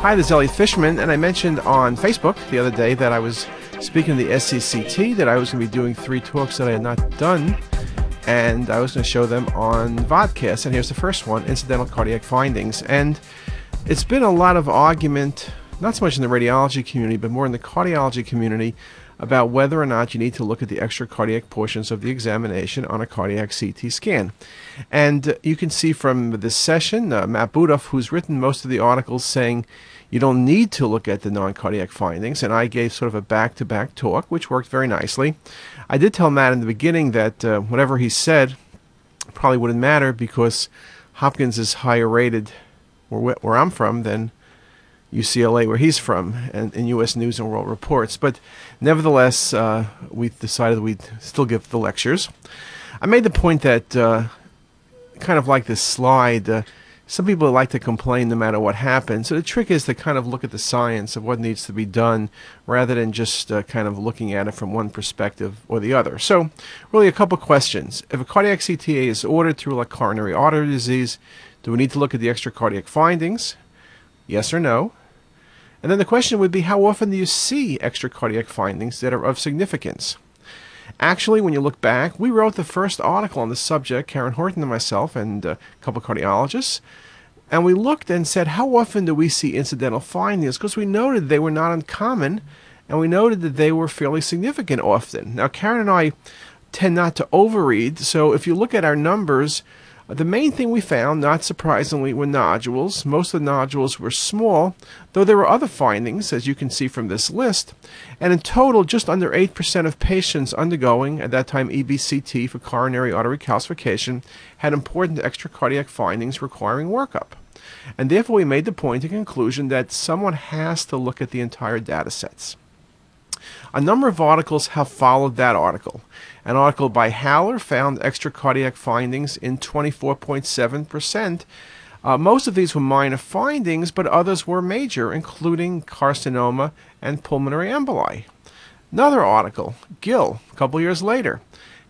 Hi, this is Elliot Fishman, and I mentioned on Facebook the other day that I was speaking to the SCCT that I was going to be doing three talks that I had not done, and I was going to show them on Vodcast. And here's the first one incidental cardiac findings. And it's been a lot of argument, not so much in the radiology community, but more in the cardiology community, about whether or not you need to look at the extracardiac portions of the examination on a cardiac CT scan. And uh, you can see from this session, uh, Matt Budoff, who's written most of the articles saying you don't need to look at the non cardiac findings, and I gave sort of a back to back talk, which worked very nicely. I did tell Matt in the beginning that uh, whatever he said probably wouldn't matter because Hopkins is higher rated where, where I'm from than UCLA, where he's from, and in U.S. News and World Reports. But nevertheless, uh, we decided we'd still give the lectures. I made the point that, uh, kind of like this slide, uh, some people like to complain no matter what happens. So the trick is to kind of look at the science of what needs to be done rather than just uh, kind of looking at it from one perspective or the other. So, really, a couple questions. If a cardiac CTA is ordered to through like coronary artery disease, do we need to look at the extracardiac findings? Yes or no? And then the question would be how often do you see extracardiac findings that are of significance? Actually, when you look back, we wrote the first article on the subject, Karen Horton and myself, and a couple of cardiologists. And we looked and said, how often do we see incidental findings? Because we noted they were not uncommon, and we noted that they were fairly significant often. Now, Karen and I tend not to overread, so if you look at our numbers, the main thing we found, not surprisingly, were nodules. Most of the nodules were small, though there were other findings, as you can see from this list. And in total, just under 8% of patients undergoing, at that time, EBCT for coronary artery calcification had important extracardiac findings requiring workup. And therefore, we made the point and conclusion that someone has to look at the entire data sets. A number of articles have followed that article. An article by Haller found extracardiac findings in 24.7%. Uh, most of these were minor findings, but others were major, including carcinoma and pulmonary emboli. Another article, Gill, a couple years later,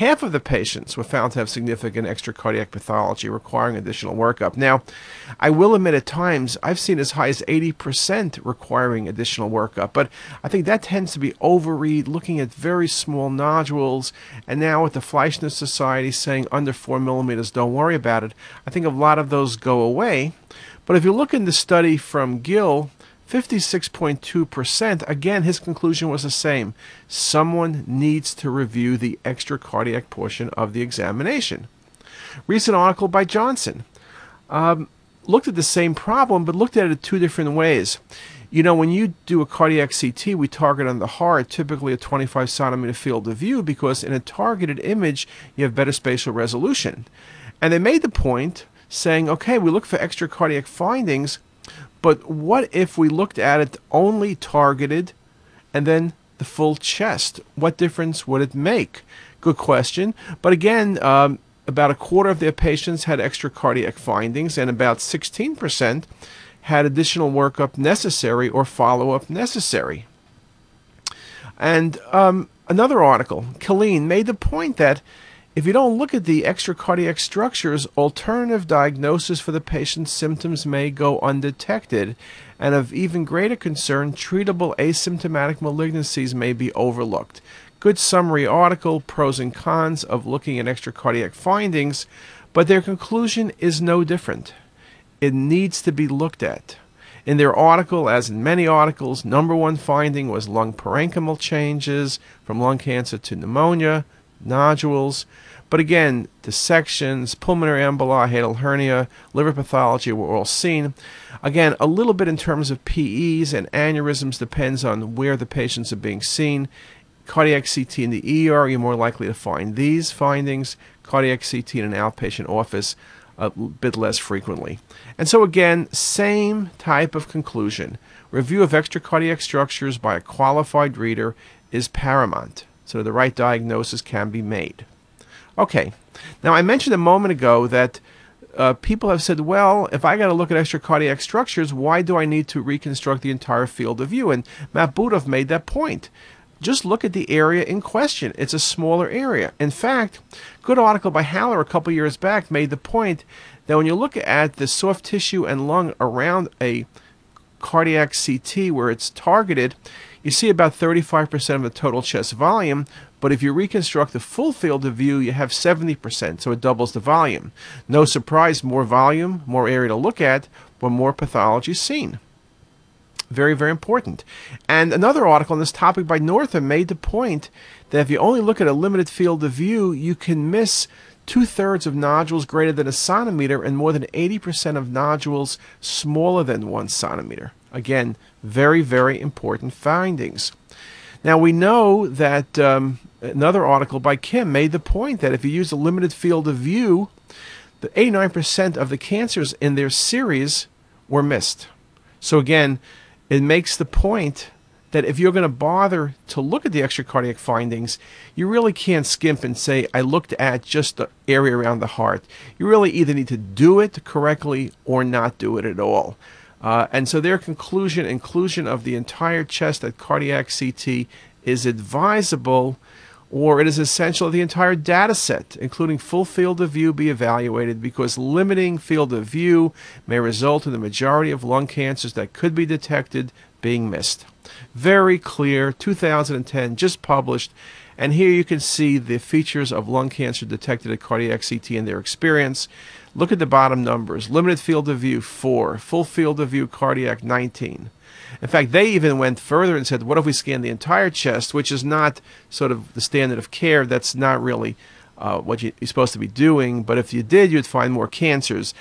Half of the patients were found to have significant extracardiac pathology requiring additional workup. Now, I will admit at times I've seen as high as 80% requiring additional workup, but I think that tends to be overread, looking at very small nodules, and now with the Fleischner Society saying under 4 millimeters, don't worry about it, I think a lot of those go away. But if you look in the study from Gill, 56.2%. Again, his conclusion was the same. Someone needs to review the extracardiac portion of the examination. Recent article by Johnson um, looked at the same problem, but looked at it two different ways. You know, when you do a cardiac CT, we target on the heart, typically a 25 centimeter field of view, because in a targeted image, you have better spatial resolution. And they made the point saying, okay, we look for extracardiac findings, but what if we looked at it only targeted and then the full chest? What difference would it make? Good question. But again, um, about a quarter of their patients had extracardiac findings, and about 16% had additional workup necessary or follow up necessary. And um, another article, Killeen, made the point that if you don't look at the extracardiac structures, alternative diagnosis for the patient's symptoms may go undetected, and of even greater concern, treatable asymptomatic malignancies may be overlooked. Good summary article, pros and cons of looking at extracardiac findings, but their conclusion is no different. It needs to be looked at. In their article, as in many articles, number one finding was lung parenchymal changes from lung cancer to pneumonia, nodules. But again, dissections, pulmonary emboli, hiatal hernia, liver pathology were all seen. Again, a little bit in terms of PEs and aneurysms depends on where the patients are being seen. Cardiac CT in the ER, you're more likely to find these findings. Cardiac CT in an outpatient office, a bit less frequently. And so, again, same type of conclusion. Review of extracardiac structures by a qualified reader is paramount so the right diagnosis can be made. Okay, now I mentioned a moment ago that uh, people have said, well, if I got to look at extracardiac structures, why do I need to reconstruct the entire field of view? And Matt Budoff made that point. Just look at the area in question. It's a smaller area. In fact, good article by Haller a couple years back made the point that when you look at the soft tissue and lung around a cardiac CT where it's targeted, you see about 35% of the total chest volume, but if you reconstruct the full field of view, you have 70%, so it doubles the volume. No surprise, more volume, more area to look at, but more pathology seen. Very, very important. And another article on this topic by Northam made the point that if you only look at a limited field of view, you can miss two thirds of nodules greater than a centimeter and more than 80% of nodules smaller than one centimeter. Again, very, very important findings. Now, we know that um, another article by Kim made the point that if you use a limited field of view, the 89% of the cancers in their series were missed. So, again, it makes the point that if you're going to bother to look at the extracardiac findings, you really can't skimp and say, I looked at just the area around the heart. You really either need to do it correctly or not do it at all. Uh, and so their conclusion, inclusion of the entire chest at cardiac CT is advisable or it is essential that the entire data set, including full field of view, be evaluated because limiting field of view may result in the majority of lung cancers that could be detected being missed. Very clear, 2010, just published. And here you can see the features of lung cancer detected at cardiac CT and their experience. Look at the bottom numbers. Limited field of view, 4. Full field of view, cardiac, 19. In fact, they even went further and said, what if we scan the entire chest, which is not sort of the standard of care. That's not really uh, what you're supposed to be doing. But if you did, you'd find more cancers.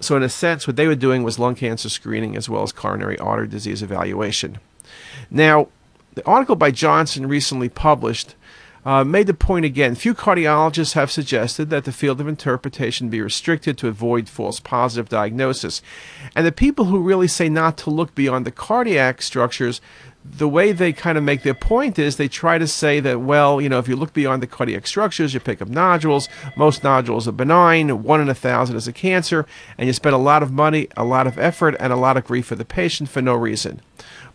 So, in a sense, what they were doing was lung cancer screening as well as coronary artery disease evaluation. Now, the article by Johnson recently published uh, made the point again. Few cardiologists have suggested that the field of interpretation be restricted to avoid false positive diagnosis. And the people who really say not to look beyond the cardiac structures, the way they kind of make their point is they try to say that, well, you know, if you look beyond the cardiac structures, you pick up nodules. Most nodules are benign. One in a thousand is a cancer. And you spend a lot of money, a lot of effort, and a lot of grief for the patient for no reason.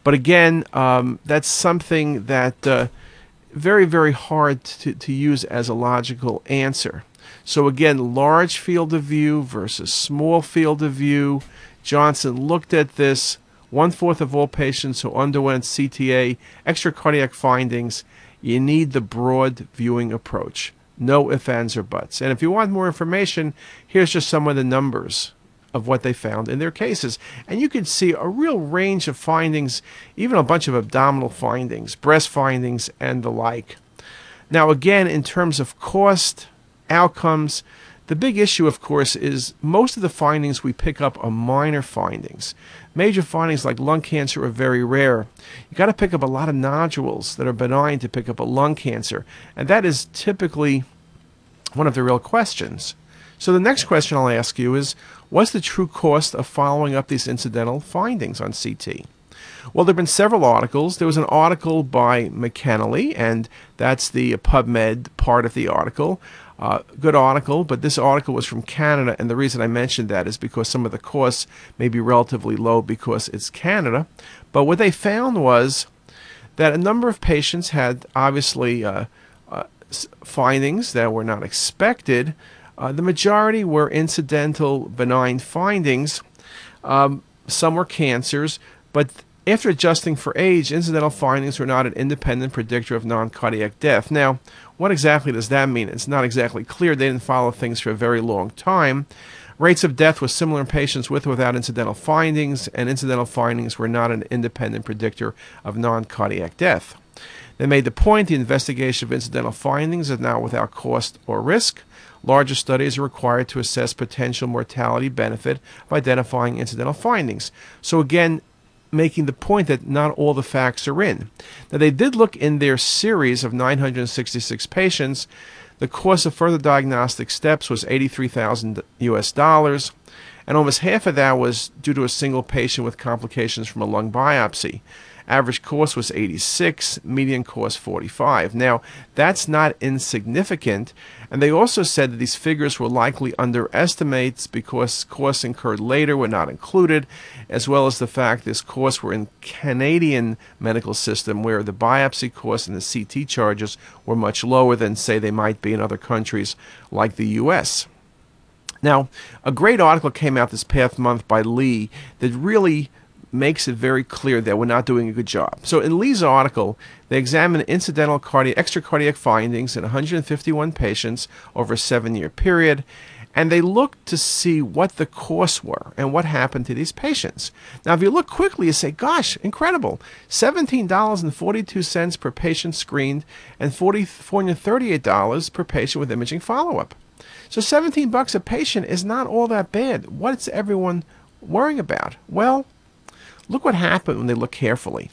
But again, um, that's something that. Uh, very, very hard to, to use as a logical answer. So again, large field of view versus small field of view. Johnson looked at this. One fourth of all patients who underwent CTA, extracardiac findings, you need the broad viewing approach. No ifs, ands, or buts. And if you want more information, here's just some of the numbers of what they found in their cases. And you can see a real range of findings, even a bunch of abdominal findings, breast findings, and the like. Now, again, in terms of cost, outcomes, the big issue, of course, is most of the findings we pick up are minor findings. Major findings like lung cancer are very rare. You got to pick up a lot of nodules that are benign to pick up a lung cancer, and that is typically one of the real questions. So the next question I'll ask you is What's the true cost of following up these incidental findings on CT? Well, there have been several articles. There was an article by McKennelly, and that's the PubMed part of the article. Uh, good article, but this article was from Canada, and the reason I mentioned that is because some of the costs may be relatively low because it's Canada. But what they found was that a number of patients had obviously uh, uh, findings that were not expected, uh, the majority were incidental benign findings. Um, some were cancers, but after adjusting for age, incidental findings were not an independent predictor of non cardiac death. Now, what exactly does that mean? It's not exactly clear. They didn't follow things for a very long time. Rates of death were similar in patients with or without incidental findings, and incidental findings were not an independent predictor of non cardiac death. They made the point the investigation of incidental findings is now without cost or risk. Larger studies are required to assess potential mortality benefit of identifying incidental findings. So, again, making the point that not all the facts are in. Now, they did look in their series of 966 patients. The cost of further diagnostic steps was 83,000 US dollars, and almost half of that was due to a single patient with complications from a lung biopsy. Average cost was 86, median cost 45. Now, that's not insignificant. And they also said that these figures were likely underestimates because costs incurred later were not included, as well as the fact these costs were in Canadian medical system where the biopsy costs and the CT charges were much lower than say they might be in other countries like the US. Now, a great article came out this past month by Lee that really makes it very clear that we're not doing a good job. So in Lee's article, they examined incidental cardiac, extracardiac findings in 151 patients over a seven-year period, and they looked to see what the costs were and what happened to these patients. Now, if you look quickly, you say, gosh, incredible. $17.42 per patient screened and $438 per patient with imaging follow-up. So 17 bucks a patient is not all that bad. What's everyone worrying about? Well, look what happened when they look carefully.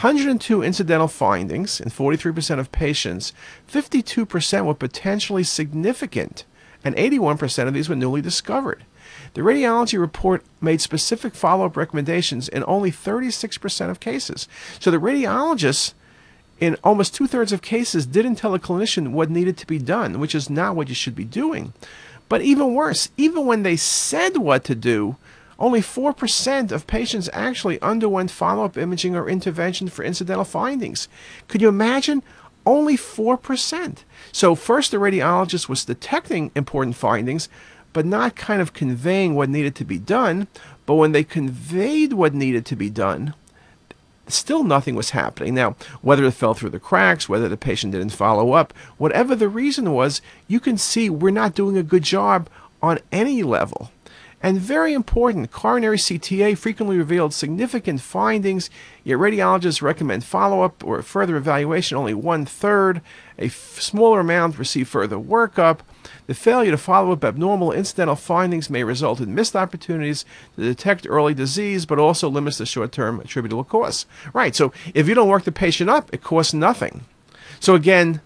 102 incidental findings in 43% of patients, 52% were potentially significant and 81% of these were newly discovered. The radiology report made specific follow up recommendations in only 36% of cases. So the radiologists, in almost two thirds of cases, didn't tell a clinician what needed to be done, which is not what you should be doing. But even worse, even when they said what to do, only 4% of patients actually underwent follow up imaging or intervention for incidental findings. Could you imagine? Only 4%. So, first, the radiologist was detecting important findings, but not kind of conveying what needed to be done. But when they conveyed what needed to be done, still nothing was happening. Now, whether it fell through the cracks, whether the patient didn't follow up, whatever the reason was, you can see we're not doing a good job on any level. And very important, coronary CTA frequently revealed significant findings, yet radiologists recommend follow up or further evaluation only one third. A f- smaller amount receive further workup. The failure to follow up abnormal incidental findings may result in missed opportunities to detect early disease, but also limits the short term attributable costs. Right, so if you don't work the patient up, it costs nothing. So again,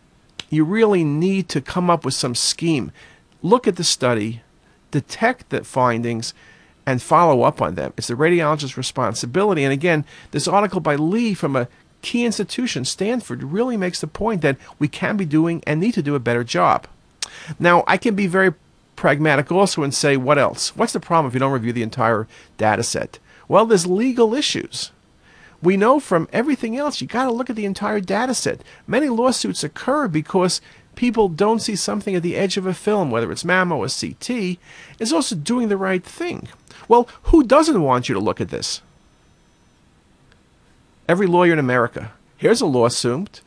you really need to come up with some scheme. Look at the study, detect the findings and follow up on them. It's the radiologist's responsibility. And again, this article by Lee from a key institution, Stanford, really makes the point that we can be doing and need to do a better job. Now, I can be very pragmatic also and say, what else? What's the problem if you don't review the entire data set? Well, there's legal issues. We know from everything else, you got to look at the entire data set. Many lawsuits occur because people don't see something at the edge of a film, whether it's mammo or CT, is also doing the right thing. Well, who doesn't want you to look at this? Every lawyer in America. Here's a lawsuit.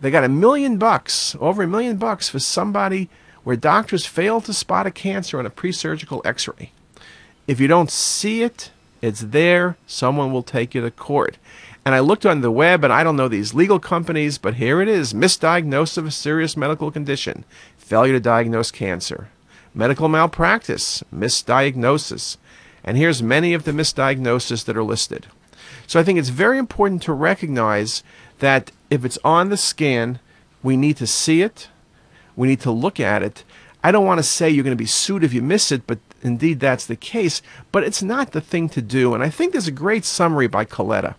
They got a million bucks, over a million bucks for somebody where doctors failed to spot a cancer on a pre-surgical x-ray. If you don't see it, it's there. Someone will take you to court. And I looked on the web, and I don't know these legal companies, but here it is misdiagnosis of a serious medical condition, failure to diagnose cancer, medical malpractice, misdiagnosis. And here's many of the misdiagnoses that are listed. So I think it's very important to recognize that if it's on the scan, we need to see it, we need to look at it. I don't want to say you're going to be sued if you miss it, but indeed that's the case. But it's not the thing to do. And I think there's a great summary by Colletti.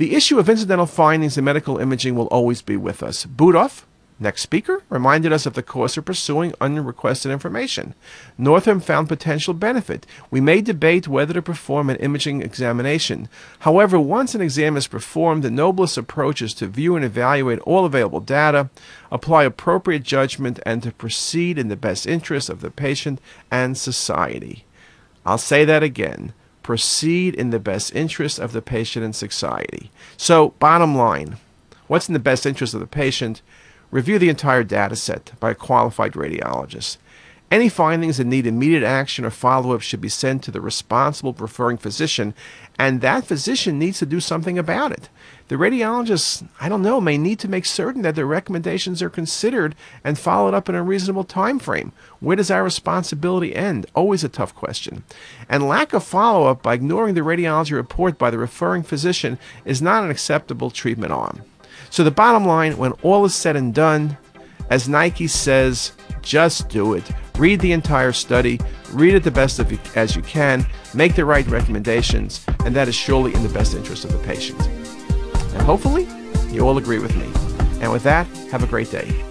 The issue of incidental findings in medical imaging will always be with us. Budoff, next speaker, reminded us of the cost of pursuing unrequested information. Northam found potential benefit. We may debate whether to perform an imaging examination. However, once an exam is performed, the noblest approach is to view and evaluate all available data, apply appropriate judgment, and to proceed in the best interest of the patient and society. I'll say that again proceed in the best interest of the patient and society. So, bottom line, what's in the best interest of the patient? Review the entire data set by a qualified radiologist. Any findings that need immediate action or follow up should be sent to the responsible referring physician, and that physician needs to do something about it. The radiologist, I don't know, may need to make certain that their recommendations are considered and followed up in a reasonable time frame. Where does our responsibility end? Always a tough question. And lack of follow up by ignoring the radiology report by the referring physician is not an acceptable treatment arm. So the bottom line, when all is said and done, as Nike says, just do it. Read the entire study, read it the best you, as you can, make the right recommendations, and that is surely in the best interest of the patient. And hopefully, you all agree with me. And with that, have a great day.